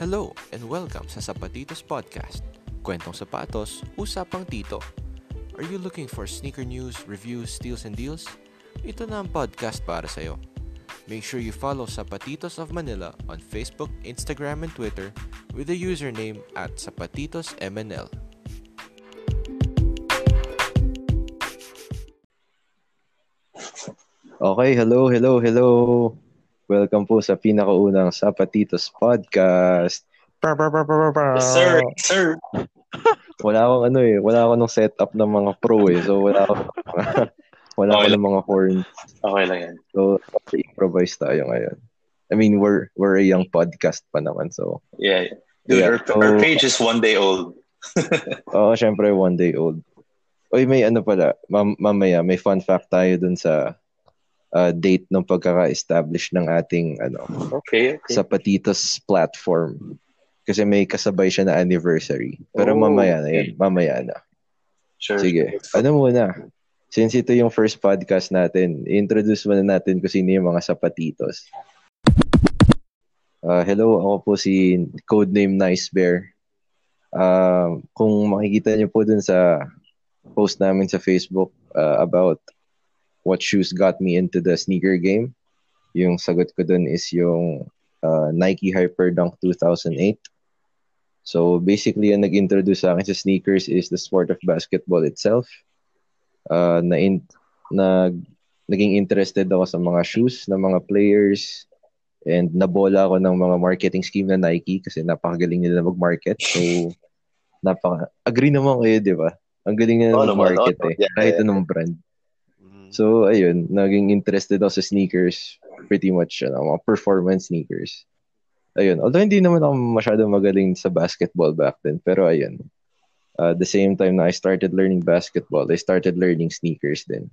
Hello and welcome sa Zapatitos Podcast. Kwentong sapatos, usapang tito. Are you looking for sneaker news, reviews, steals, and deals? Ito na ang podcast para sa'yo. Make sure you follow Zapatitos of Manila on Facebook, Instagram, and Twitter with the username at ZapatitosMNL. Okay, hello, hello, hello. Welcome po sa pinakaunang Zapatitos Podcast. Pa, pa. Yes, sir. Sir. Wala akong ano eh, wala akong nung setup ng mga pro eh. So wala akong wala Okay akong mga horns. Okay lang yan. So improvise tayo ngayon. I mean, we're we're a young podcast pa naman. So, Yeah. Dude, Yeah, our, so- our page is one day old. oo, syempre one day old. Oy, may ano pala, mam- mamaya may fun fact tayo dun sa uh, date ng pagkaka-establish ng ating ano, Okay, okay. sa Patitos platform. Kasi may kasabay siya na anniversary. Pero Oh, mamaya na okay. yun. Mamaya na. sure. Sige. Ano muna? Since ito yung first podcast natin, introduce muna natin kung sino yung mga sapatitos. Uh, hello, ako po si codename Nice Bear. Uh, kung makikita niyo po dun sa post namin sa Facebook uh, about what shoes got me into the sneaker game, yung sagot ko dun is yung uh, Nike Hyperdunk 2008. So basically, ang nag-introduce sa akin sa sneakers is the sport of basketball itself. Uh, na, in, na naging interested ako sa mga shoes ng mga players and nabola ako ng mga marketing scheme na Nike kasi napakagaling nila mag-market. So, napaka... Agree naman kayo, di ba? Ang galing nila naman, mag-market eh. Yeah, Kahit yeah. anong brand. So, ayun, naging interested ako sa sneakers. Pretty much, ano, mga performance sneakers. Ayun, although hindi naman ako masyado magaling sa basketball back then, pero ayun. Uh, the same time na I started learning basketball, I started learning sneakers din.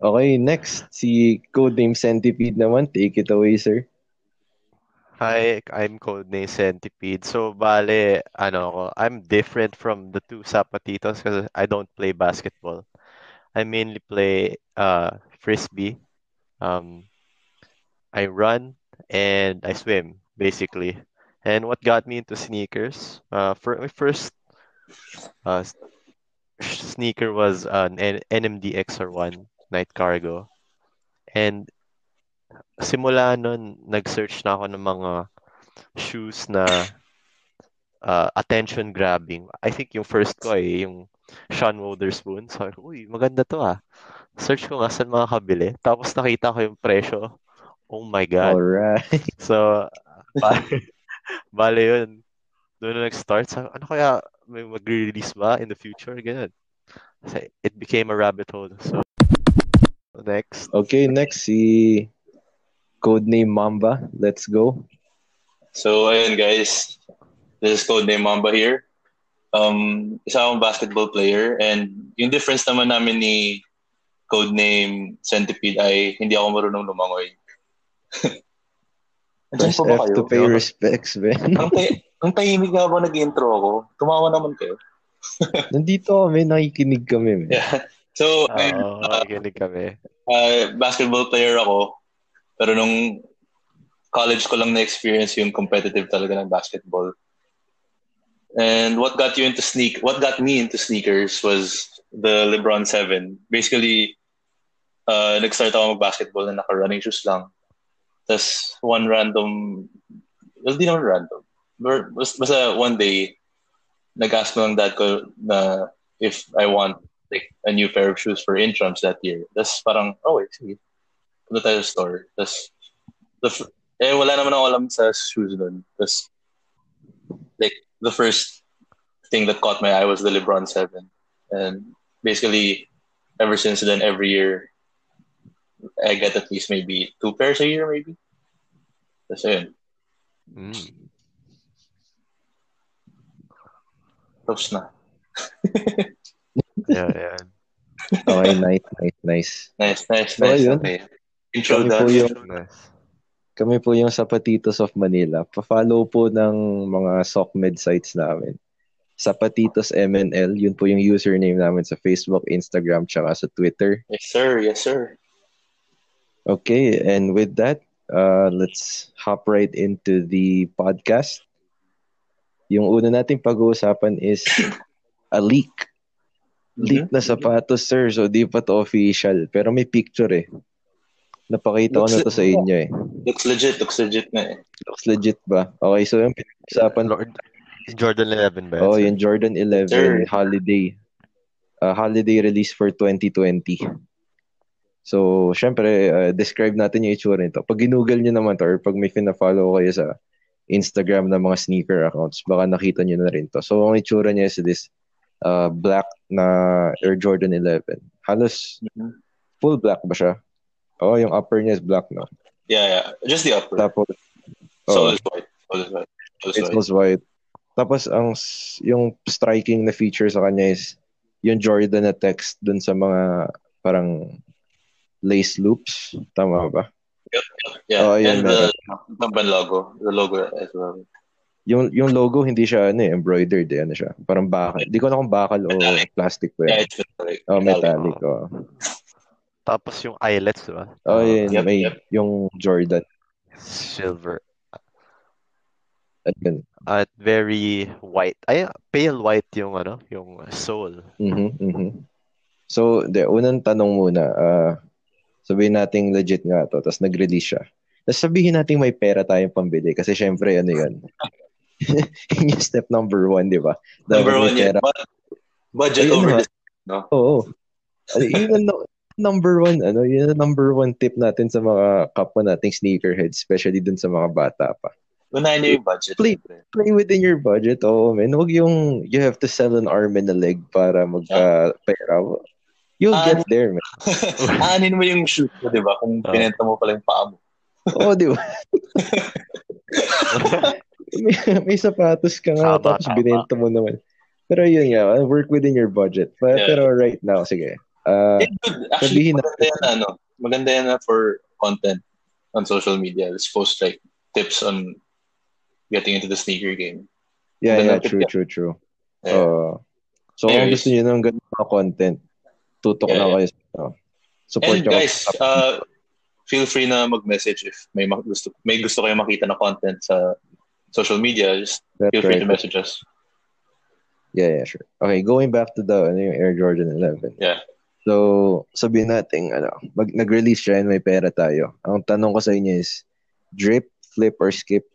Okay, next, si Codename Centipede naman. Take it away, sir. Hi, I'm Codename Centipede. So, bale, ano ako, I'm different from the two Zapatitos because I don't play basketball. I mainly play uh, frisbee. Um, I run and I swim, basically. And what got me into sneakers? Uh, for my first uh, sneaker was an NMD XR1 Night Cargo. And simula nun, nag-search na ako ng mga shoes na uh, attention grabbing. I think yung first ko ay yung Sean Wotherspoon. Sabi ko, uy, maganda to ah. Search ko nga saan makakabili. Tapos nakita ko yung presyo. Oh my God. Alright. So, bale, bale yun. Doon na nag-start. Sabi, ano kaya may mag-release ba in the future? Ganun. Kasi it became a rabbit hole. So, next. Okay, next, si Codename Mamba. Let's go. So, ayun guys. This is Codename Mamba here. Um, isa akong basketball player and yung difference naman namin ni Codename Centipede ay hindi ako marunong lumangoy. Andiyan po ba kayo? to pay respects, Ben. Ang, tay- ang tahimik nga ba nag-intro ako? Tumawa naman kayo. Nandito kami, nakikinig kami. man. Yeah. So, ayun, Oo, makikinig kami. uh, basketball player ako. Pero nung college ko lang na-experience yung competitive talaga ng basketball. And what got you into sneak what got me into sneakers was the LeBron 7. Basically, uh, nag-start ako mag-basketball na naka-running shoes lang. Tapos one random, well, di naman random. But bas- Basta one day, nag-ask ng dad ko na if I want like a new pair of shoes for intrams that year. Tapos parang, oh wait, sige. Punta tayo sa store. Tapos, the, eh, wala naman ako alam sa shoes doon. Tapos, like, the first thing that caught my eye was the LeBron 7. And basically, ever since then, every year, I get at least maybe two pairs a year, maybe. Tapos, ayun. Mm. Tapos na. Yeah, yeah. Okay, nice, nice, nice. Nice, nice, Oh, nice. yun. Okay. Intro Kami that. Nice. Kami po yung Zapatitos of Manila. Pa-follow po ng mga SOCMED sites namin. Zapatitos MNL, yun po yung username namin sa Facebook, Instagram, tsaka sa Twitter. Yes, sir. Yes, sir. Okay, and with that, uh, let's hop right into the podcast. Yung una nating pag-uusapan is a leak. Leak na sapatos, sir. So, di pa to official. Pero may picture eh. Napakita ko na to sa inyo eh. Looks legit, looks legit na eh. Looks legit ba? Okay, so yung pinag-usapan, Lord, Jordan 11 ba? oh, yung Jordan 11 Sir. holiday. Uh, holiday release for 2020. So, syempre, uh, describe natin yung itsura nito. Pag ginugol nyo naman to, or pag may fina-follow kayo sa Instagram ng mga sneaker accounts, baka nakita nyo na rin to. So, ang itsura niya is this uh, black na Air Jordan 11. Halos Mhm. full black ba siya? Oh, yung upper niya is black, no? Yeah, yeah. Just the upper. Tapos, oh, white. Sole is white. Is It's white. most white. Tapos ang yung striking na feature sa kanya is yung Jordan na text dun sa mga parang lace loops. Tama ba? Yeah. Oh, yun, and the Bamban logo. The logo as well. Yung yung logo hindi siya ano eh, embroidered eh, ano siya. Parang bakal. Hindi ko na kung bakal o Metallic. plastic ba Yeah, it's metallic. Oh, metallic. Oh, Tapos yung eyelets, di ba? oh yun, Yep, may yep. yung Jordan. Silver. Ayun. At very white. Ay, pale white yung ano, yung sole. Mhm, mhm. So, de, unang tanong muna, ah sabihin nating legit nga to, tapos nag-release siya. Tapos sabihin natin may pera tayong pambili kasi syempre ano yun. Yun yung step number one, di ba? Number one pera. But budget Ayun over this. No? Oo. Yun ang no- number one, ano, yun ang number one tip natin sa mga kapwa nating sneakerheads, especially dun sa mga bata pa. Unahin niyo yung budget. Play- Play within your budget, oo, man. Huwag yung you have to sell an arm and a leg para magka-pera. You'll Ah, get there, man. Aanin mo yung shoot mo, di ba? Kung Ah. pinenta mo pala yung paa mo. Oo, di ba? may, may sapatos ka nga, Tama, tapos tama. binenta mo naman. Pero yun nga, work within your budget. Pero, Yeah. pero right now, sige. Uh, Eh, good. Actually, maganda yan, ano, maganda yan na for content on social media. Let's post like tips on getting into the sneaker game. yeah, yeah, Maganda true, true, true. Yeah. Uh, so, kung Anyways. gusto niyo ng ganun content, tutok Yeah, na kayo. uh, support And guys, uh, feel free na mag-message if may ma- gusto may gusto kayo makita na content sa social media. Just That's feel free right. to message us. Yeah, yeah, sure. Okay, going back to the Air Jordan 11. Yeah. So, sabihin natin, ano, mag, nag-release siya and may pera tayo. Ang tanong ko sa inyo is, drip, flip, or skip?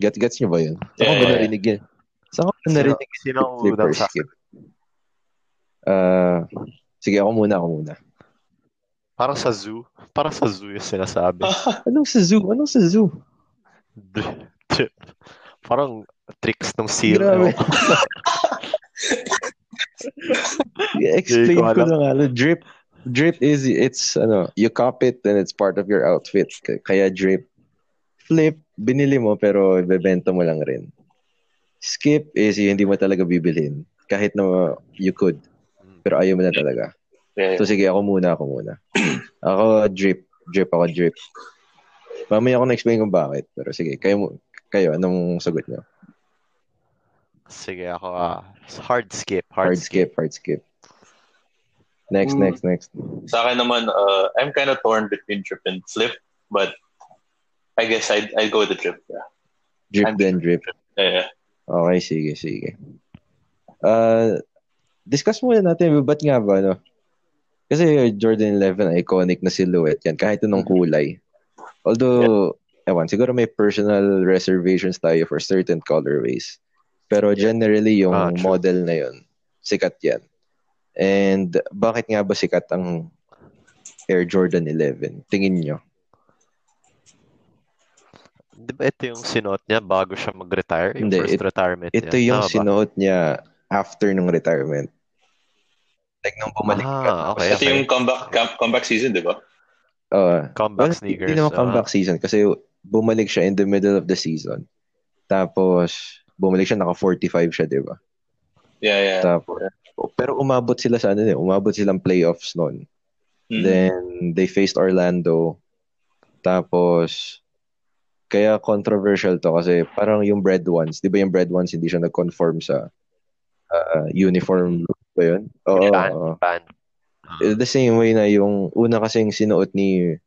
Get, gets nyo ba yun? Saan ko Yeah, ba yeah. narinig yun? Saan ko ba Sino, narinig sino ang flip or skip? Ah, sige, ako muna, ako muna. Parang sa zoo. Parang sa zoo yung sinasabi. Anong sa zoo? Anong sa zoo? Drip. Parang tricks ng seal. Grabe. ko. Explain ko na nga. Drip, drip is, it's, ano, you cop it and it's part of your outfit. Kaya drip. Flip, binili mo pero ibebenta mo lang rin. Skip is yung hindi mo talaga bibilhin. Kahit na you could. Pero ayaw mo na talaga. Yeah, So sige, ako muna, ako muna. Ako drip. Drip ako, drip. Mamaya ako na-explain kung bakit. Pero sige, kayo, mo- kayo anong sagot nyo? Sige, ako ah. hard skip. Hard, Hard, skip, hard skip. Next, Mm. next, next. Sa akin naman, uh, I'm kind of torn between drip and flip, but I guess I'd, I'd go with the drip. Yeah. Drip I'm- then drip. Yeah. Okay, sige, sige. Uh, discuss muna natin, ba't nga ba, no? Kasi Jordan 11, iconic na silhouette yan, kahit anong kulay. Although, ewan, siguro may personal reservations tayo for certain colorways. Pero generally, yung Ah, true. model na yun, sikat yan. And bakit nga ba sikat ang Air Jordan 11? Tingin nyo? Di ba ito yung sinuot niya bago siya mag-retire? Yung Hindi, first it- retirement Ito niya. yung Tama ba? sinuot niya after nung retirement. Like, nung bumalik Ah, okay, Ito okay. yung comeback comeback season, di ba? Uh, Comeback well, sneakers. Hindi naman comeback season kasi bumalik siya in the middle of the season. Tapos, bumalik siya, naka-45 siya, di ba? Yeah, yeah. Tapos, pero umabot sila sa ano eh, umabot silang playoffs noon. Mhm. Then, they faced Orlando. Tapos, kaya controversial to kasi parang yung Bread Ones, di ba yung Bread Ones hindi siya nag-conform sa uh, uniform look ba yun? Oo, Ban, oo. ban. Eh, The same way na yung una kasing sinuot ni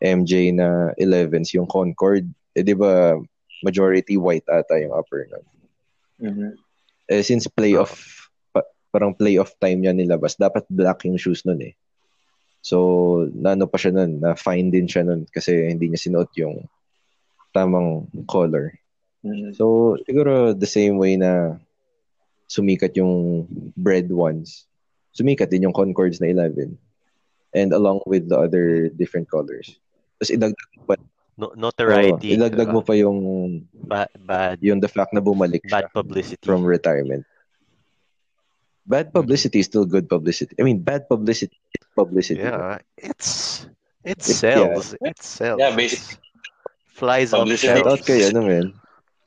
MJ na 11s, yung Concord, eh di ba majority white ata yung upper nun. Mhm. Eh since playoff, pa- parang playoff time niya nilabas, dapat black yung shoes nun eh. So, naano pa siya nun, na fine din siya nun kasi hindi niya sinuot yung tamang color. Mhm. So, siguro the same way na sumikat yung bread ones, sumikat din yung Concords na 11. And along with the other different colors. Tapos idagdag pa, No, oh, notoriety. idagdag mo pa yung, Bad, bad, yung the fact na bumalik siya bad publicity. from retirement. Bad publicity is still good publicity. I mean, bad publicity is publicity. Yeah, it's it It- sells. It sells. Yeah, basically. flies Publicity. Shout out kay, ano man,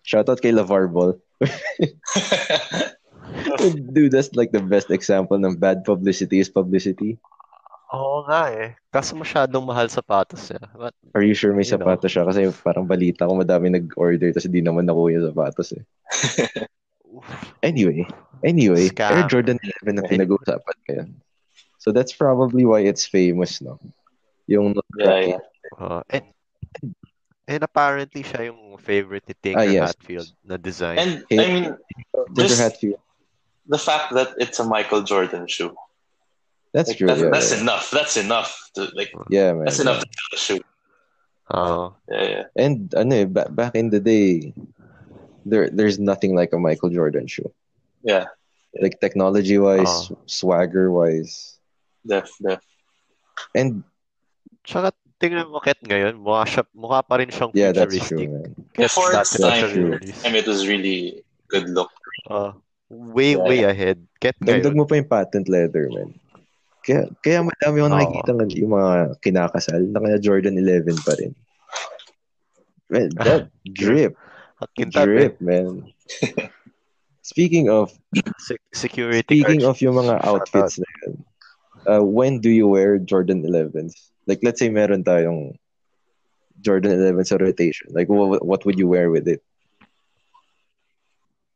shout out kay LeVar Ball. Dude, that's like the best example ng bad publicity is publicity. Oo nga eh. Kaso masyadong mahal sapatos niya. But, Are you sure may You know. sapatos siya? Kasi parang balita ko madami nag-order tapos hindi naman nakuha yung sapatos eh. Anyway, anyway, Scam. Air Jordan 11 na pinag-uusapan ngayon. So that's probably why it's famous, no? Yung yeah, yeah. Uh, and, and apparently siya yung favorite ni Tinker Ah, yes. Hatfield na design. And. I mean, Tinker just Hatfield. the fact that it's a Michael Jordan shoe. That's Like, true. that's, yeah, that's yeah. enough. That's enough. To, like Yeah, man. that's enough to sell a shoe. Oo. Yeah, yeah. And ano eh, ba- back in the day, there there's nothing like a Michael Jordan shoe. Yeah. Like technology-wise, Oh. swagger-wise. Def, def. And Tsaka tingnan mo Ket ngayon, mukha, siya, mukha pa rin siyang yeah, that's true, futuristic. man. Ket For dati its pa time, release. I mean, it was really good look. Uh, way, Yeah, way yeah. ahead. Ket Dagdag ngayon. mo pa yung patent leather, man. Kaya, kaya madami akong nakikita ng yung mga kinakasal na kaya Jordan 11 pa rin. Man, that drip, drip, man. Speaking of Se- security speaking of yung mga outfits na yun, uh, when do you wear Jordan 11s? Like, let's say meron tayong Jordan 11 sa rotation. Like, what, what would you wear with it?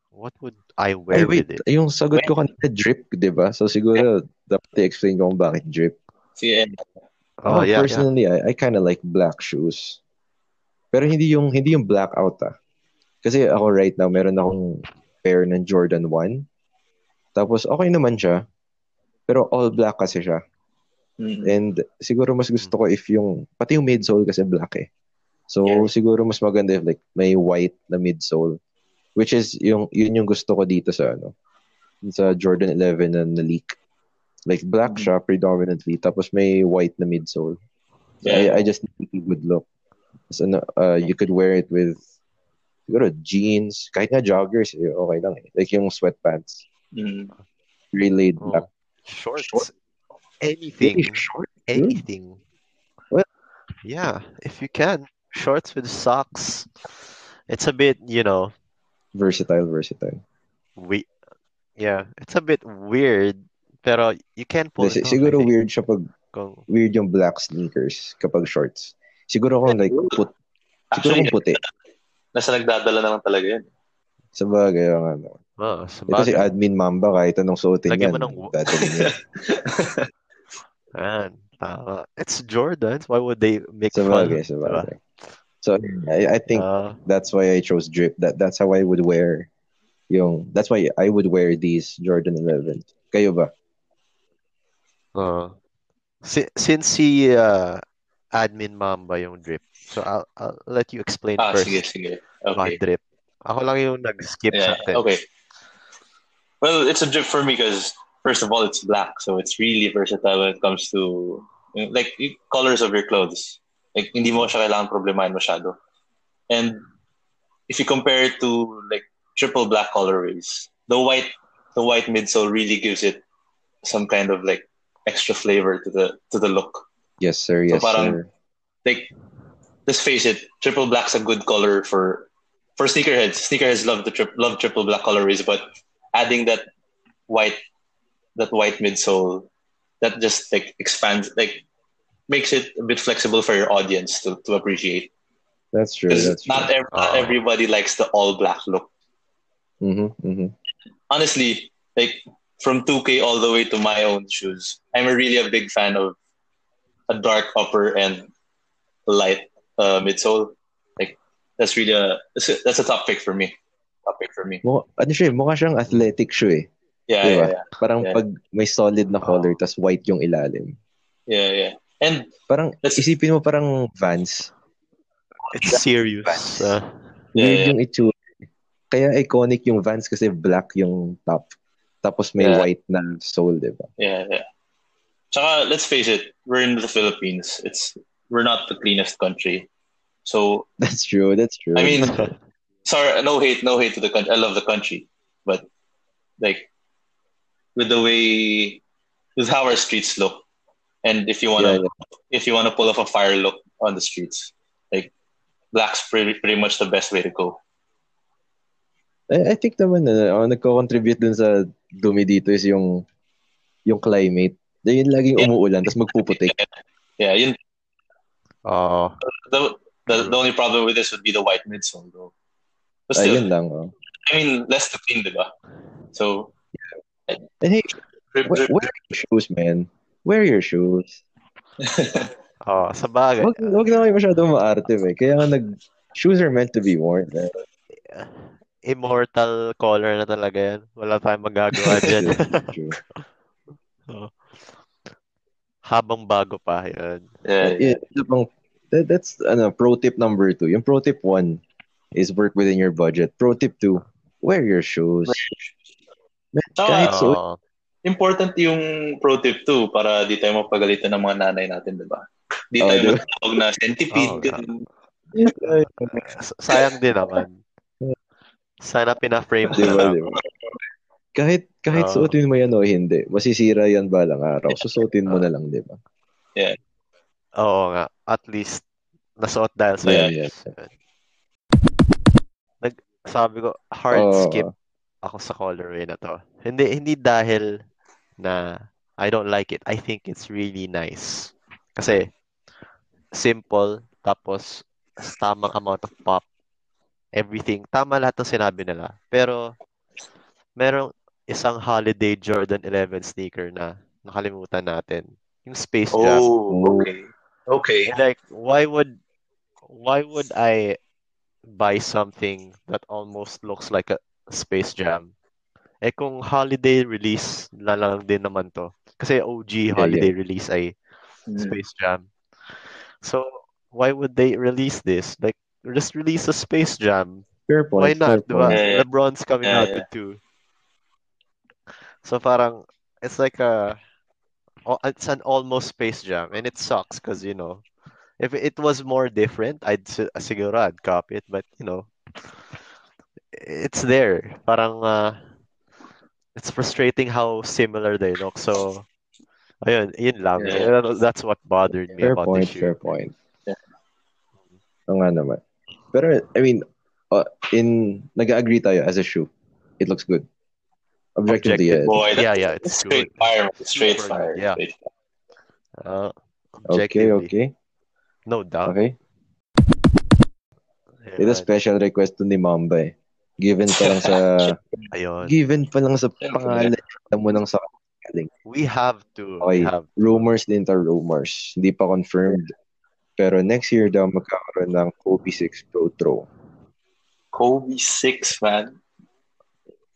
What would I Ay, wear wait. with it? Yung sagot ko kanina, drip, di ba? So, siguro, dapat i-explain ko kung bakit drip. And Oh, Oh, yeah, yeah. personally, I, I kind of like black shoes. Pero hindi yung hindi yung blackout ah. Kasi ako right now, meron akong pair ng Jordan 1. Tapos okay naman siya. Pero all black kasi siya. mm, And siguro mas gusto ko if yung, pati yung midsole kasi black eh. So Yeah. siguro mas maganda if like may white na midsole. Which is yung, yun yung gusto ko dito sa ano, sa Jordan 11 na, na leak. Like black Mhm. siya predominantly, tapos may white na midsole. So Yeah. I, I just think it would look. So, ano, uh, you could wear it with siguro jeans, kahit nga joggers, eh, okay lang eh. Like yung sweatpants, mm, really laid Oh, back. shorts. Short? Anything. Really short, dude. Anything. Well- Yeah, if you can. Shorts with socks. It's a bit, you know, Versatile, versatile. we yeah, it's a bit weird, pero you can pull Kasi, it off, siguro weird siya pag Kung- weird yung black sneakers kapag shorts. Siguro kung like put, siguro Actually, kung puti. nasa nagdadala naman talaga yun. Sa bagay, yung ano. Oh, sa Ito si bagay. admin Mamba, kahit anong suotin Lagyan yan. mo ng- dadalhin tama. It's Jordans. Why would they make Sa fun? bagay, sa diba? bagay. So, I, I think Ah, that's why I chose drip. That That's how I would wear yung, that's why I would wear these Jordan 11. Kayo ba? Si- since si uh, admin Mamba yung drip, so I'll, I'll let you explain ah, first sige, sige. Okay. drip. Ako lang yung nag-skip Yeah, okay. Well, it's a drip for me because first of all, it's black, so it's really versatile when it comes to like colors of your clothes. Like hindi mo siya kailangan problemahin masyado. And if you compare it to like triple black colorways, the white the white midsole really gives it some kind of like extra flavor to the to the look. Yes, sir. Yes, So parang- sir. Like let's face it, triple black's a good color for for sneakerheads. Sneakerheads love the tri- love triple black colorways, but adding that white that white midsole that just like expands like makes it a bit flexible for your audience to, to appreciate. That's true. Because That's true. not, ev- not Oh. everybody likes the all black look. Mm-hmm, mm-hmm. Honestly, like from 2K all the way to my own shoes, I'm really a big fan of a dark upper and light uh, midsole. Like that's really a that's a, that's a top pick for me. Top pick for me. Mukha, ano siya, eh, mukha siyang athletic shoe eh. Yeah, Diba? yeah, yeah, Parang Yeah. pag may solid na color, tas white yung ilalim. yeah, yeah. And Parang, That's- isipin mo parang Vans. It's serious. Vans. Uh, Yeah, Weird yeah. yung itsura. Kaya iconic yung Vans kasi black yung top. Tapos may Yeah. white na sole, di ba? yeah, yeah. Tsaka, let's face it, we're in the Philippines. It's we're not the cleanest country. So That's true, that's true. I mean, sorry, no hate, no hate to the country. I love the country, but like with the way, with how our streets look, and if you wanna, Yeah, if you wanna pull off a fire look on the streets, like black's pretty, pretty much the best way to go. I, I think naman na uh, nagko-contribute dun sa dumi dito is yung yung climate. Dahil laging Yeah. umuulan, tapos magpuputik. Yeah, yun, oh, the, the the only problem with this would be the white midsole, though. But still, Ayun lang. Oh. I mean, less to clean, diba? So, And hey, drip, wh- drip, wear your shoes, man. Wear your shoes. oh, sa bagay. Wag, wag na kayo masyadong maarte, eh. Kaya nga nag... Shoes are meant to be worn. Eh. Immortal color na talaga yan. Wala tayong magagawa dyan. True. Habang bago pa, yan. yeah, yeah. Yeah, that, that's ano, pro tip number two. Yung pro tip one is work within your budget. Pro tip two, wear your shoes. Tsaka, kahit so, important yung pro tip too para di tayo mapagalitan ng mga nanay natin, di ba? Di Oh, tayo ba? matawag na centipede. S- Sayang din naman. Sana pina-frame di ko ba, lang. di ba? Kahit, kahit Oo. suotin mo yan o hindi, masisira yan balang araw. Susuotin mo na lang, di ba? Oo nga. At least, nasuot dahil sa Yeah, yes. Nag, sabi ko, hard Oo. skip ako sa colorway na to. Hindi, hindi dahil na I don't like it. I think it's really nice. Kasi, simple, tapos, tamang amount of pop, everything. Tama lahat ng sinabi nila. Pero, merong isang holiday Jordan 11 sneaker na nakalimutan natin. Yung Space Jam. Oh, okay. Okay. Like, why would why would I buy something that almost looks like a Space Jam? Eh kung holiday release na lang din naman to. Kasi OG holiday release ay Mm. Space Jam. So, why would they release this? Like, just release a Space Jam. Fair point. Why not, fair di point. Yeah, yeah. LeBron's coming Yeah, out yeah. with two. So parang it's like a it's an almost Space Jam and it sucks because you know if it was more different I'd si- siguro I'd copy it but you know it's there. Parang uh, it's frustrating how similar they look. So ayun, yun lang. Yeah. That's what bothered me Fair about point, the shoe. fair point. Yeah. Oo nga naman. Pero, I mean, uh, in, nag-agree tayo as a shoe. It looks good. Objectively, Objective- yes. Boy, Yeah, yeah, it's straight good. fire. man. Straight Super fire. good, yeah. Straight fire. Uh, Okay, okay. no doubt. Okay. Ito Ayun. special request to ni Mamba eh. Given pa lang sa Ayun. given pa lang sa pangalan alam mo nang sa. We have to. Okay. We have Rumors din to rumors. Hindi pa confirmed. Pero next year daw magkakaroon ng Kobe 6 Pro Throw. Kobe 6, man.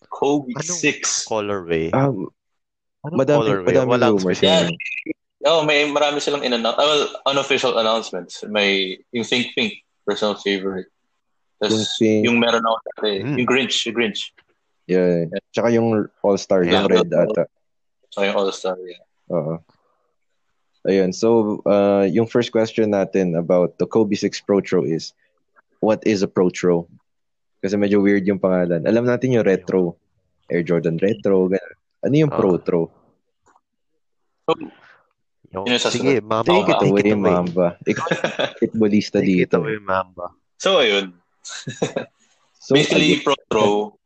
Kobe Anong 6. colorway. Um, Anong madami, colorway? madami Walang rumors. Yeah. Oh, may marami silang in-announce. Ah, well, unofficial announcements. May yung Think Pink, personal favorite. Tapos Think Pink. yung meron ako dati, Hmm. yung Grinch, yung Grinch. Yeah. Tsaka yung All-Star, Yeah. yung red ata. So yung All-Star, yeah. Oo. Ayun. So, uh, yung first question natin about the Kobe 6 Pro Throw is, what is a Pro Throw? Kasi medyo weird yung pangalan. Alam natin yung retro. Air Jordan Retro. Ganun. Ano yung Pro Ah. Throw? Yung, yung sige, Mamba. Take it Take away, Mamba. Ikaw yung basketballista Take it away, Mamba. So ayun. So, basically, adi- Pro Throw,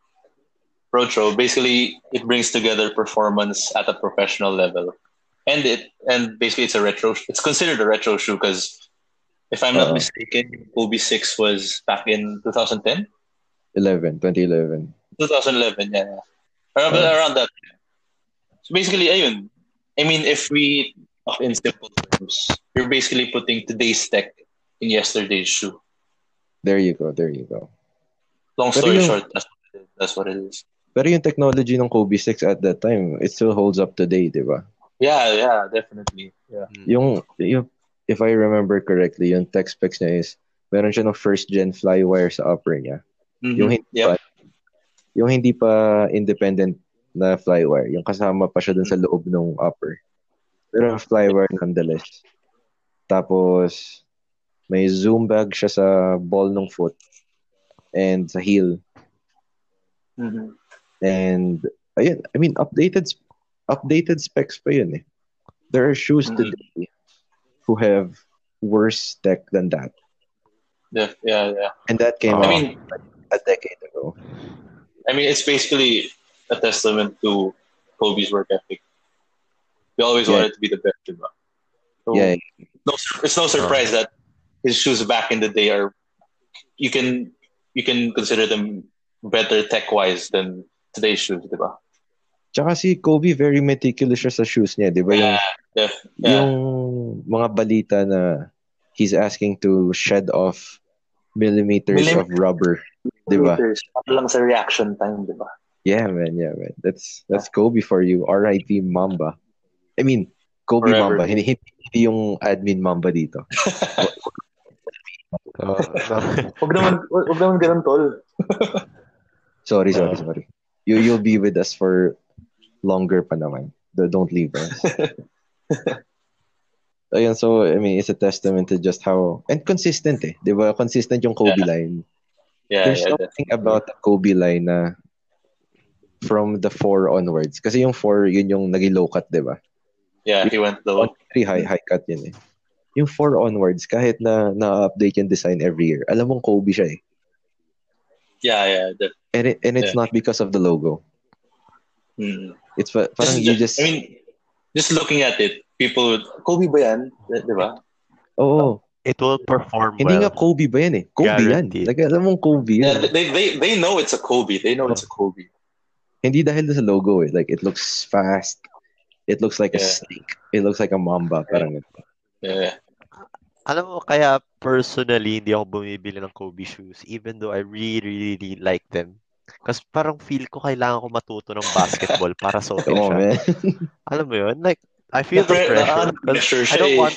Pro Throw, basically, it brings together performance at a professional level. And it and basically it's a retro it's considered a retro shoe because if I'm not Uh-oh. mistaken, Kobe 6 was back in 2010? 11, 2011. 2011, yeah. Around, Uh. around that. So basically, ayun. I mean, if we talk in simple terms, you're basically putting today's tech in yesterday's shoe. There you go, there you go. Long story yung- short, that's what, it is. that's what it is. Pero yung technology ng Kobe 6 at that time, it still holds up today, di ba? Yeah, yeah, definitely. Yeah. Mm. Yung, yung, if I remember correctly, yung tech specs niya is, meron siya ng first gen flywire sa upper niya. Mhm. Yung hindi Yep. pa, yung hindi pa independent na flywire, yung kasama pa siya dun sa loob ng upper. Pero flywire nonetheless. Tapos, may zoom bag siya sa ball ng foot and sa heel. Mhm. And, ayun, I mean, updated updated specs pa yun eh. There are shoes Mhm. today who have worse tech than that. Def- yeah, yeah. And that came. I mean, a decade ago. I mean, it's basically a testament to Kobe's work ethic. We always Yeah. wanted to be the best, diba? So, Yeah, no, it's no surprise that his shoes back in the day are you can you can consider them better tech wise than today's shoes, diba? Tsaka si Kobe, very meticulous siya sa shoes niya, di ba? Yung, Yeah, yung mga balita na he's asking to shed off millimeters Millim- of rubber, di ba? Para lang sa reaction time, diba? Yeah, man, yeah, man. That's that's Kobe for you. R.I.P. Mamba. I mean, Kobe Forever. Mamba. Hindi, hindi yung admin Mamba dito. Oh. Huwag naman, huwag naman ganun, tol. Sorry, sorry, Uh. sorry. You you'll be with us for longer pa naman. The- Don't leave us. Ayun, so I mean, it's a testament to just how and consistent eh. 'Di ba? Consistent yung Kobe Yeah. line. Yeah, There's yeah, something about the Kobe line na from the four onwards. Kasi yung four, yun yung naging low cut, di ba? yeah, he went low. Very high, high cut yun eh. Yung four onwards, kahit na na-update yung design every year, alam mong Kobe siya eh. Yeah, yeah. def- And, it, and it's Yeah. not because of the logo. mm. It's pa- parang you just, I mean, just looking at it, people would, Kobe ba yan? Di ba? oo. It will perform Hindi well. nga Kobe ba yan eh? Kobe Guaranteed. yan. Like, alam mong Kobe Yeah, they, they, they know it's a Kobe. They know it's a Kobe. Hindi dahil sa logo eh. Like, it looks fast. It looks like a snake. It looks like a mamba. Parang ganun. Yeah. Alam mo, kaya personally, hindi ako bumibili ng Kobe shoes even though I really, really, really like them. Kasi parang feel ko kailangan ko matuto ng basketball para suotin Oo, siya. man. Alam mo yun? Like, I feel the pressure. na- 'cause pressure I don't want,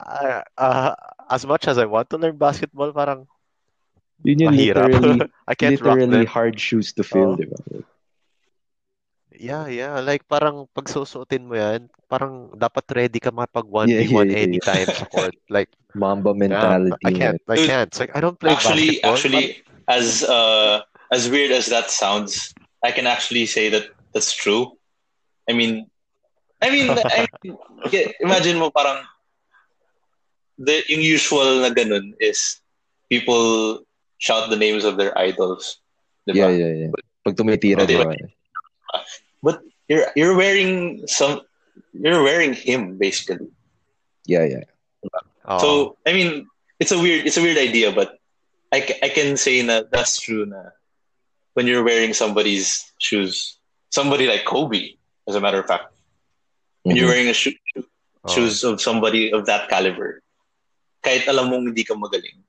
uh, uh, as much as I want to learn basketball, parang Yun yung mahirap. literally, I can't rock literally hard shoes to fill, Oo. di ba? Yeah, yeah. Like, parang pag susuotin mo yan, parang dapat ready ka Yeah, 1v1 yeah, yeah, anytime sa court. Like, Mamba yeah, mentality. I can't. I can't. It's like, I don't play actually, basketball. actually, as uh, as weird as that sounds, I can actually say that that's true. I mean, I mean, I mean okay, imagine mo parang the yung usual na ganun is people shout the names of their idols. Diba? Yeah, yeah, yeah. Pag tumitira, di ba? But you're you're wearing some you're wearing him basically. Yeah, yeah. So I mean, it's a weird it's a weird idea, but I, ca- I can say that that's true. Na when you're wearing somebody's shoes, somebody like Kobe, as a matter of fact, when you're Mhm. wearing a shoe, Oo. shoes of somebody of that caliber, kahit alam mong hindi ka magaling,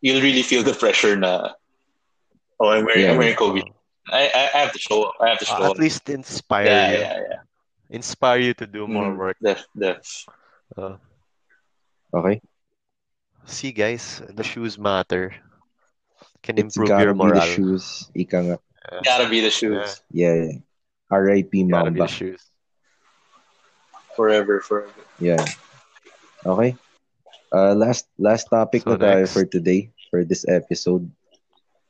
you'll really feel the pressure na. Oh, I'm wearing I'm wearing Kobe. I, I I have to show up. I have to show Uh, up. at least inspire yeah, you. yeah, yeah. Inspire you to do more Mm, work. Def, def. Uh, Okay? see, guys, the shoes matter. Can It's improve gotta your be the shoes. Ika nga. Gotta be the shoes Yeah, yeah. R.I.P. Gotta be the shoes. forever, forever. Yeah. Okay. Uh, last last topic So na tayo for today, for this episode.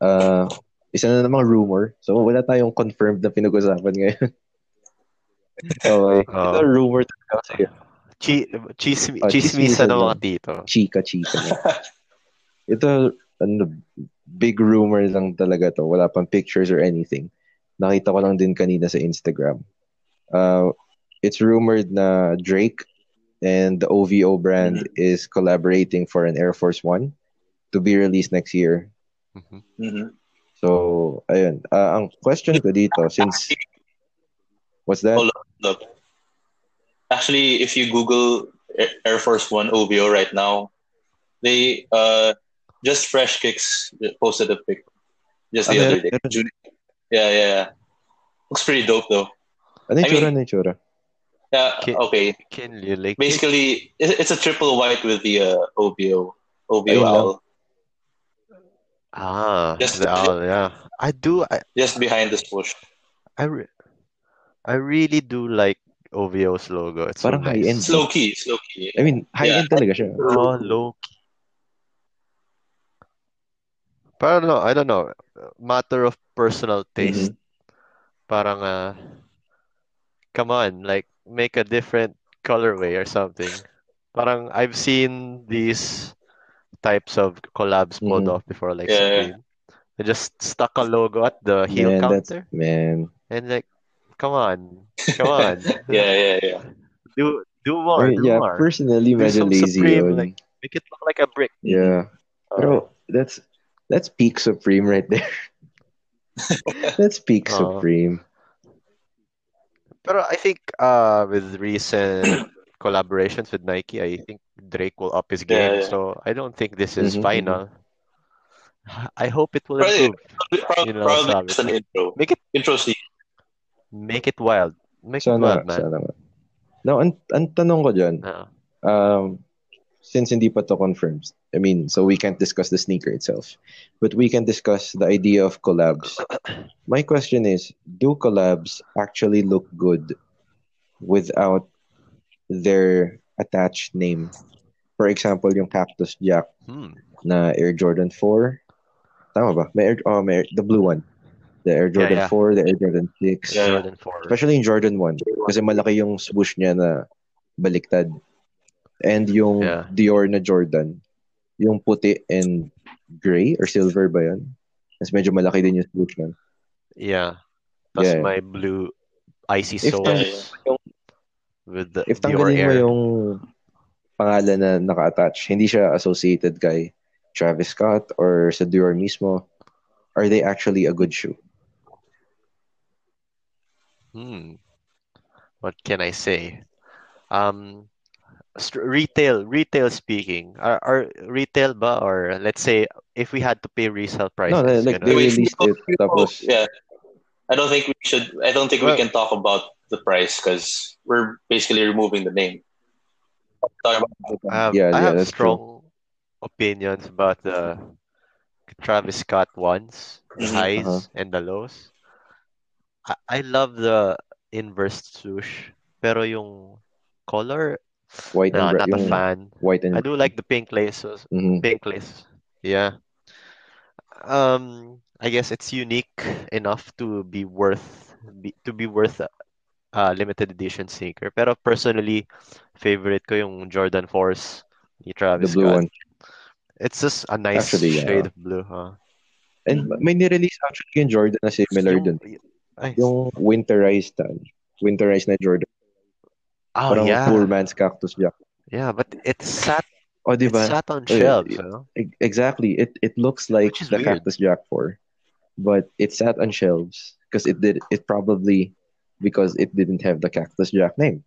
Uh, isa na namang rumor. So, wala tayong confirmed na pinag-usapan ngayon. okay. Oo. Ito rumor talaga kasi Chi chismi Ah, chismisan chismisan ng mga tito. chika, chika. Ito, ano, big rumor lang talaga to. Wala pang pictures or anything. Nakita ko lang din kanina sa Instagram. Uh, it's rumored na Drake and the OVO brand is collaborating for an Air Force One to be released next year. Mhm. Mhm. So, ayun. Uh, ang question ko dito, since What's that? Hold up, hold up. Actually, if you Google Air- Air Force One OVO right now, they uh just fresh kicks posted a pic just the other meron- day. meron. Yeah, yeah, yeah. Looks pretty dope though. Ano yung I tsura? mean- Ano yung tsura? Yeah, Ki- okay. Can you like? Basically, it- it's a triple white with the uh, OVO OVO owl Ah, Just- the owl, yeah. I do. I just behind the swoosh. I, re- I really do like OVO's logo. It's so Parang nice. high-end. Slow key, slow key. I mean, high-end talaga siya. Oh, low key. Parang no, I don't know. Matter of personal taste. Parang uh, come on, like make a different colorway or something. Parang I've seen these types of collabs pulled Mhm. off before, like Yeah, yeah. Supreme. They just stuck a logo at the heel Man, that's, counter man. and like, come on, come on, Yeah, yeah, yeah. do do more, I- do yeah, more. personally, Do medyo some lazy Supreme, like- Make it look like a brick. Yeah. Pero that's that's peak Supreme right there. that's peak Oo. Supreme. But I think uh with recent collaborations with Nike, I think Drake will up his game. yeah. So I don't think this is Mhm, final. I hope it will Probably- improve. Probably, You know, probably sabi just an intro. Make it Intro scene. make it wild. Make it wild, man. sana nga. Now, ang, ang tanong ko dyan, Oo. um, since hindi pa to confirmed, I mean, so we can't discuss the sneaker itself, but we can discuss the idea of collabs. My question is, do collabs actually look good without their attached name? For example, yung Cactus Jack Hmm. na Air Jordan 4. Tama ba? May Air, oh, may Air- the blue one. The Air Jordan yeah. 4, the Air Jordan 6. Yeah. Jordan 4. Especially in Jordan 1. Kasi malaki yung swoosh niya na baliktad. And yung Yeah. Dior na Jordan, yung puti and gray or silver ba yun? Mas medyo malaki din yung swoosh niya. Yeah. Plus Yeah. my blue icy If soles with the If tanggalin mo Air. yung pangalan na naka-attach, hindi siya associated kay Travis Scott or sa Dior mismo, are they actually a good shoe? Hmm. What can I say? Um, retail, retail speaking, are, are retail ba or let's say if we had to pay resale prices, No, like ganun. they released it, tapos yeah. I don't think we should. I don't think Well- we can talk about the price because we're basically removing the name. Talk about I have, Yeah, I yeah, have that's true. strong opinions about the Travis Scott ones, the Mhm, highs uh-huh. and the lows. I, I love the inverse swoosh, pero yung color, white and not red, a fan. white and I do like the pink laces, Mhm. pink lace. Yeah. Um, I guess it's unique enough to be worth be, to be worth a, a limited edition sneaker. Pero personally, favorite ko yung Jordan Force ni the blue Scott. one. It's just a nice Actually, yeah. shade of blue, huh? And may nirelease actually yung Jordan na similar Yung, dun. ay, Yung winterized tan. Winterized na Jordan. Oh Parang yeah, poor man's cactus jack. yeah, but it sat Oh, di it sat on shelves, you know? E- Exactly. It it looks like the weird. Cactus Jack 4, but it sat on shelves because it did it probably because it didn't have the Cactus Jack name.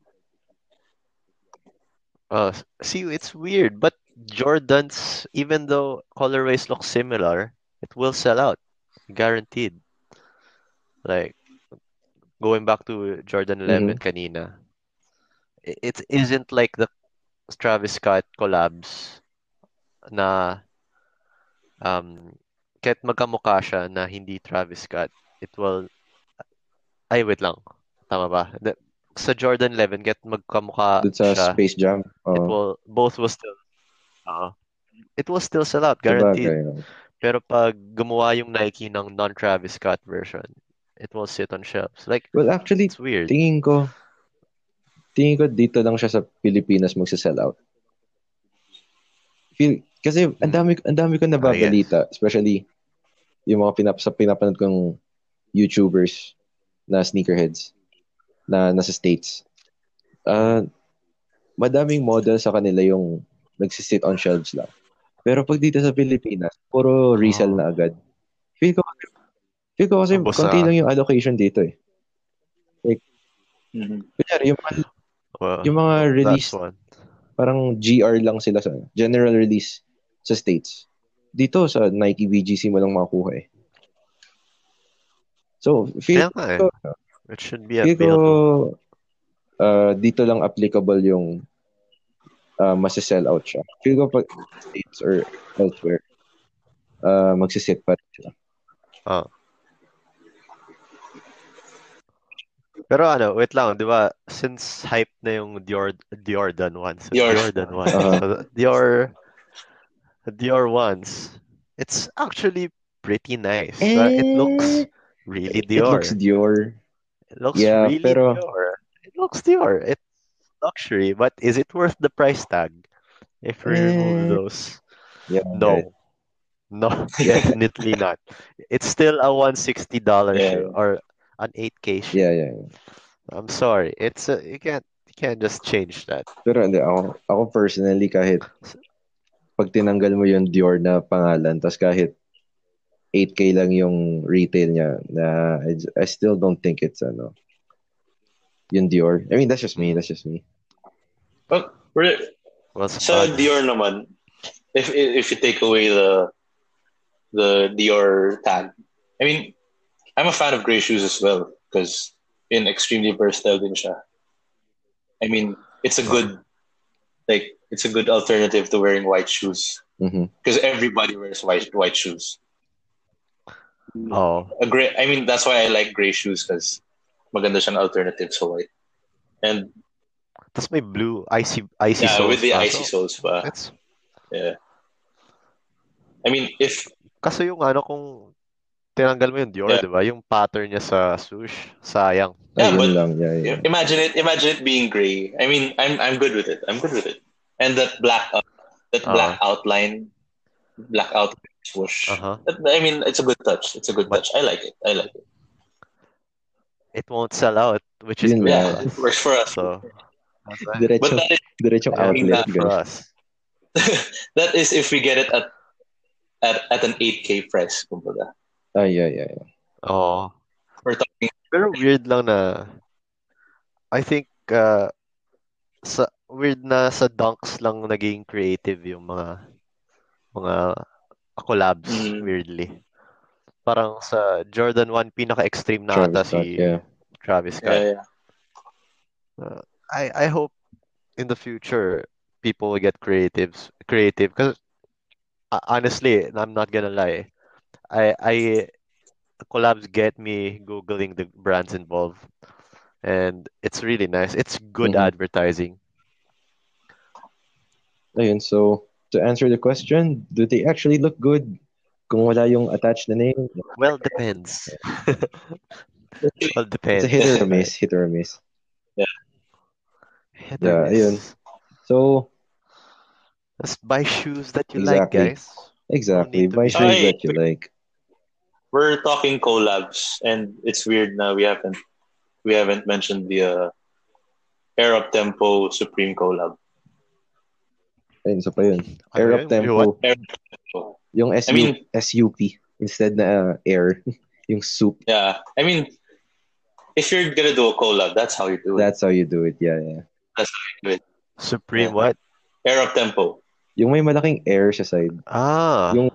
Uh, see, it's weird, but Jordans, even though colorways look similar, it will sell out, guaranteed. Like going back to Jordan 11 kanina, i- it isn't like the Travis Scott collabs na um kahit magkamukha siya na hindi Travis Scott, it will ay wait lang. Tama ba? The- sa Jordan 11 kahit magkamukha Dun sa siya, Space Jam. it Oh, will both will still uh, it will still sell out guaranteed sabagay, pero pag gumawa yung Nike ng non-Travis Scott version it will sit on shelves like Well, actually, it's weird tingin ko, tingin ko dito lang siya sa Pilipinas magsa-sell out. Feel, kasi ang dami, ang dami ko nababalita, especially yung mga pinap, sa pinapanood kong YouTubers na sneakerheads na nasa States. Ah, madaming model sa kanila yung nagsisit on shelves lang. Pero pag dito sa Pilipinas, puro resell Oh. na agad. Feel ko, feel ko kasi Ubos konti na. lang yung allocation dito eh. Like, Mhm. Kunyari, yung mga, Well, yung mga release, parang GR lang sila sa general release sa States. Dito sa Nike VGC mo lang makukuha eh. So, feel Kaya nga eh. ko, It should be feel ko uh, dito lang applicable yung uh, masisell out siya. Feel ko pag States or elsewhere, uh, magsisit pa rin sila. Ah. Pero ano, wait lang, di ba? Since hype na yung Dior, Diordan ones. Dior. Diordan ones. Uh-huh. So, Dior, Dior ones. It's actually pretty nice. Uh, it looks really Dior. It looks Dior. It looks Yeah, really pero- Dior. It looks Dior. It's luxury, but is it worth the price tag? If we remove Eh, those, Yeah, no. No, definitely not. It's still a $160 Yeah. shoe or an 8K shoe. Yeah, yeah. yeah. I'm sorry. It's a, you can't you can't just change that. Pero hindi, ako, ako personally, kahit pag tinanggal mo yung Dior na pangalan, tas kahit 8K lang yung retail niya, na I, I still don't think it's ano, yung Dior. I mean, that's just me, that's just me. But we're, Well, sa sabagay. Dior naman, if if you take away the the Dior tag, I mean, I'm a fan of gray shoes as well because in extremely versatile din siya. I mean, it's a good like it's a good alternative to wearing white shoes mm-hmm. because everybody wears white white shoes. Oh, A gray, I mean, that's why I like gray shoes because maganda siyang alternative sa white. And that's may blue icy icy yeah, soles with the icy So, soles pa. it's Yeah. I mean, if kasi yung ano kung tinanggal mo yung Dior, Yeah. 'di ba? Yung pattern niya sa swoosh, sayang. Yeah, Ayun but- lang, yeah, yeah. Imagine it. Imagine it being gray. I mean, I'm I'm good with it. I'm good with it. And that black uh, that Uh-huh. black outline, black out swoosh. Uh-huh. That- I mean, it's a good touch. It's a good But- touch. I like it. I like it. It won't sell out, which is good. Yeah, for us. it works for us. So, why- But that is, outlet, good for us. that is if we get it at at, at an 8k price. Kumbaga. Ah, yeah, yeah, yeah. Oh. We're talking. Pero weird lang na I think uh, sa weird na sa dunks lang naging creative yung mga mga collabs Mm. weirdly. Parang sa Jordan 1 pinaka-extreme na ata Travis Scott, si yeah. Travis Scott. Yeah, yeah. I I hope in the future people will get creatives creative because honestly, I'm not gonna lie. I I collabs get me googling the brands involved and it's really nice. It's good Mhm. advertising. Ayun, so, to answer the question, do they actually look good kung wala yung attached na name? Well, depends. well, It's depends. a hit or a miss, hit or a miss. Hit or Yeah, miss. ayun. So, Just buy shoes that you like, guys. exactly, need buy shoes Ay, that you like. We're talking collabs, and it's weird now. We haven't we haven't mentioned the uh, Air Up Tempo Supreme collab. Ayun, isa pa yun. Ano Air yun? Up Tempo, what? Air Tempo. yung SU, mean- SUP, instead na uh, air, yung soup. Yeah, I mean, if you're gonna do a collab, that's how you do it. That's how you do it, yeah, yeah. That's how you do it. Supreme Yeah. what? Air Up Tempo. Yung may malaking air sa side. Ah, Yung,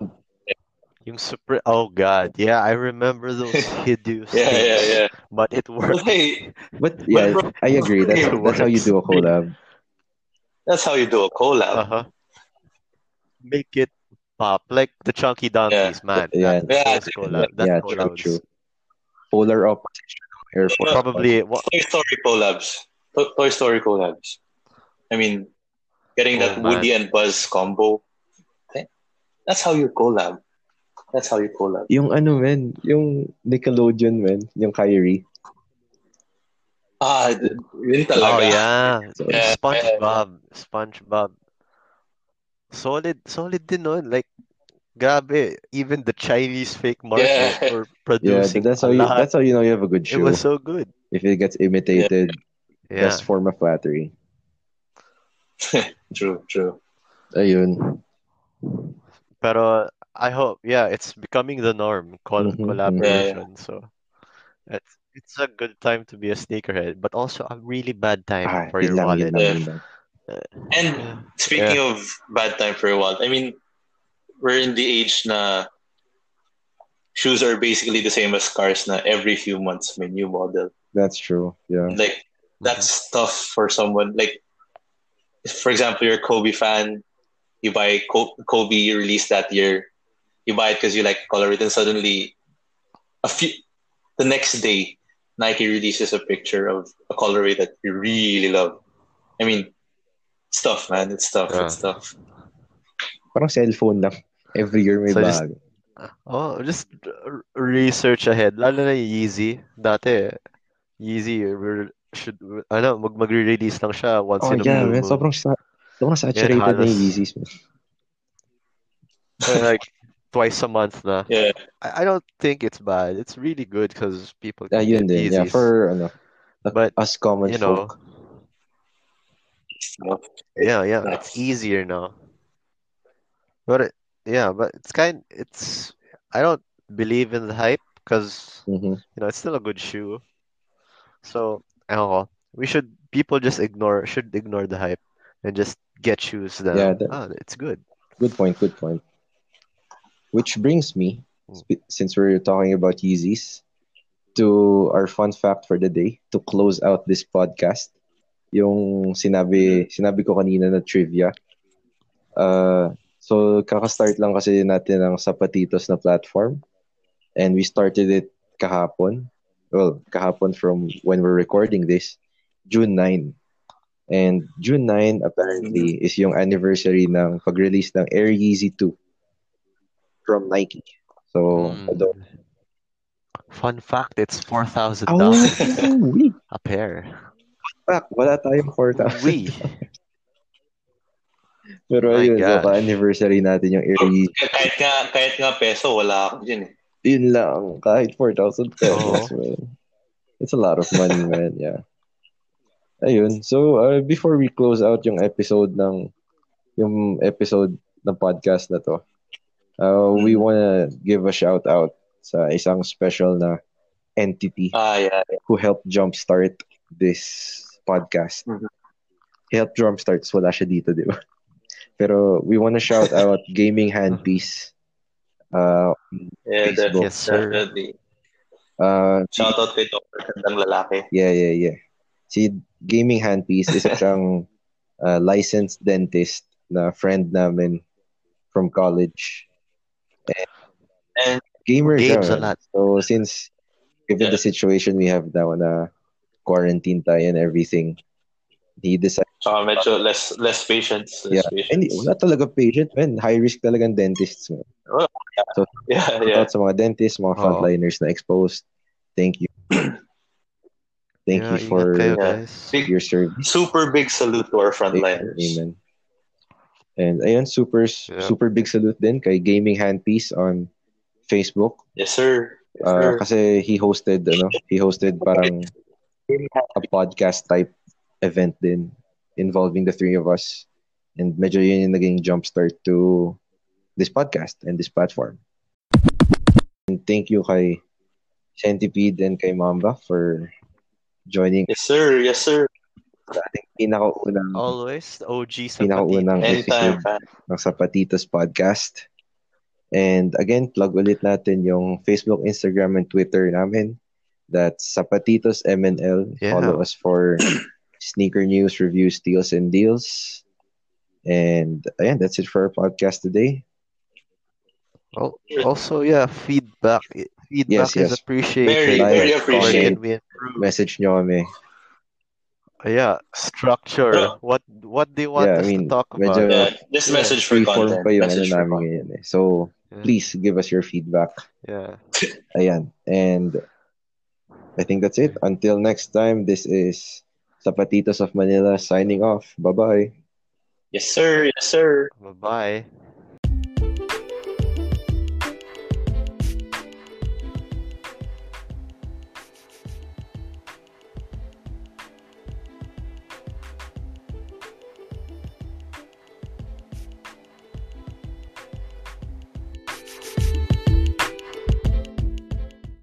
yung Supreme. Oh God, yeah, I remember those hideous Yeah, yeah, things, yeah. but it worked. Hey, but yeah, bro- I agree. That's, It that's how you do a collab. that's how you do a collab. Uh-huh. Make it pop like the chunky donkeys, man. Yeah. That, Yeah, collab, that yeah, true, true. Polar opposition of Air Probably what Toy Story collabs. To- Toy Story collabs. I mean, getting that Oh, Woody and Buzz combo. That's how you collab. That's how you collab. Yung ano, men, yung Nickelodeon, men, yung Kyrie. Ah, yun talaga. Oh yeah, So, Yeah. SpongeBob, SpongeBob. Solid, solid din nun. Like, grabe, even the Chinese fake market Yeah. were yeah, that's how you that's how you know you have a good show. It was so good. If it gets imitated, Yeah. best form of flattery. True, true. Ayun. Pero I hope, yeah, it's becoming the norm, col Mhm, collaboration. So it's it's a good time to be a sneakerhead, but also a really bad time Ah, for yun your wallet. lang, Yeah. yun lang. And Yeah. speaking of bad time for a while, I mean, we're in the age na shoes are basically the same as cars na every few months may new model. That's true. Yeah. Like that's tough for someone. Like, if, for example, you're a Kobe fan, you buy Co- Kobe released that year, you buy it because you like color it, and suddenly, a few the next day, Nike releases a picture of a colorway that you really love. I mean, it's tough, man. It's tough. Yeah. It's tough. Parang cellphone lang. Every year may So just- bago. Oh, just research ahead. Lalo na yung Yeezy. Dati, Yeezy eh, re- should ano, mag magre-release lang siya once Oh in a yeah, blue man. moon. Sobrang, sa sobrang saturated na halos. yung Yeezys. man. Like twice a month na. Yeah. I, I don't think it's bad. It's really good because people Ah, can yun get din. Yeah, Yeezys. for ano, But, us common you know, folk. yeah, yeah, Nice. it's easier now. But it, yeah, but it's kind it's I don't believe in the hype because Mhm. you know it's still a good shoe. So, ewan ko, we should people just ignore should ignore the hype and just get shoes that Yeah, that- ah, it's good. Good point, good point. Which brings me, since we're talking about Yeezys, to our fun fact for the day to close out this podcast. Yung sinabi sinabi ko kanina na trivia. Uh, so kaka-start lang kasi natin ng Zapatitos na platform and we started it kahapon. Well, kahapon from when we're recording this, June 9. And June 9 apparently is yung anniversary ng pag-release ng Air Yeezy 2 from Nike. So, Mm. although Fun fact, it's four thousand Oh, dollars we a pair. back. Wala tayong 4,000. We. Pero My ayun, so gosh. ka-anniversary natin yung Air Yeezy. kahit nga kahit nga peso wala ako dyan eh. Yun lang, kahit 4,000 pesos, Oo. man. It's a lot of money, man. Yeah. Ayun. So, uh, before we close out yung episode ng yung episode ng podcast na to, uh, we wanna give a shout out sa isang special na entity Ah, yeah. yeah. who helped jumpstart this podcast. Mhm. He helped jumpstart, so wala siya dito, di ba? Pero we wanna shout out Gaming Handpiece. Uh, Yeah, Facebook. Yes, sir. definitely. uh, Shoutout kay Dr. Gandang Lalaki. Yeah, yeah, yeah. Si Gaming Handpiece, isa siyang uh, licensed dentist na friend namin from college. And Gamer siya. Games a lot. So, since given Yeah. the situation we have now na quarantine tayo and everything, he decided, Tsaka ah, medyo less less patience. Less yeah. patience. And wala talaga patient, man. High risk talaga talagang dentists. Man. Oh, yeah, Shout yeah. out sa mga dentists, mga Oo. frontliners na exposed. Thank you. Thank Yeah, you for kayo, Yeah. Big, your service. super big salute to our frontliners. Amen. And ayun, super Yeah. super big salute din kay Gaming Handpiece on Facebook. Yes, sir. Yes, Uh, sir. kasi he hosted ano, he hosted parang a podcast type event din involving the three of us. And medyo yun yung naging jumpstart to this podcast and this platform. And thank you kay Centipede and kay Mamba for joining Yes, sir. Yes, sir. sa ating pinakaunang Always, OG sa pinakaunang Anytime, episode ng Zapatitos Podcast. And again, plug ulit natin yung Facebook, Instagram, and Twitter namin. That's Zapatitos MNL. Yeah. Follow us for sneaker news, reviews, deals, and deals. And ayan, that's it for our podcast today. Al- Also, yeah, feedback. Feedback Yes, is appreciated. Very, very appreciated. can we improve? Message nyo kami. Yeah, structure. Yeah. What what do you want Yeah, I us mean, to talk medyo- about? this just Yeah. message for Freeform content. pa yung ano Message for namin content. ngayon eh. So, Yeah. please give us your feedback. Yeah. Ayan. And I think that's it. Until next time, this is Zapatitos of Manila signing off. Bye-bye. Yes, sir. Yes, sir. Bye bye.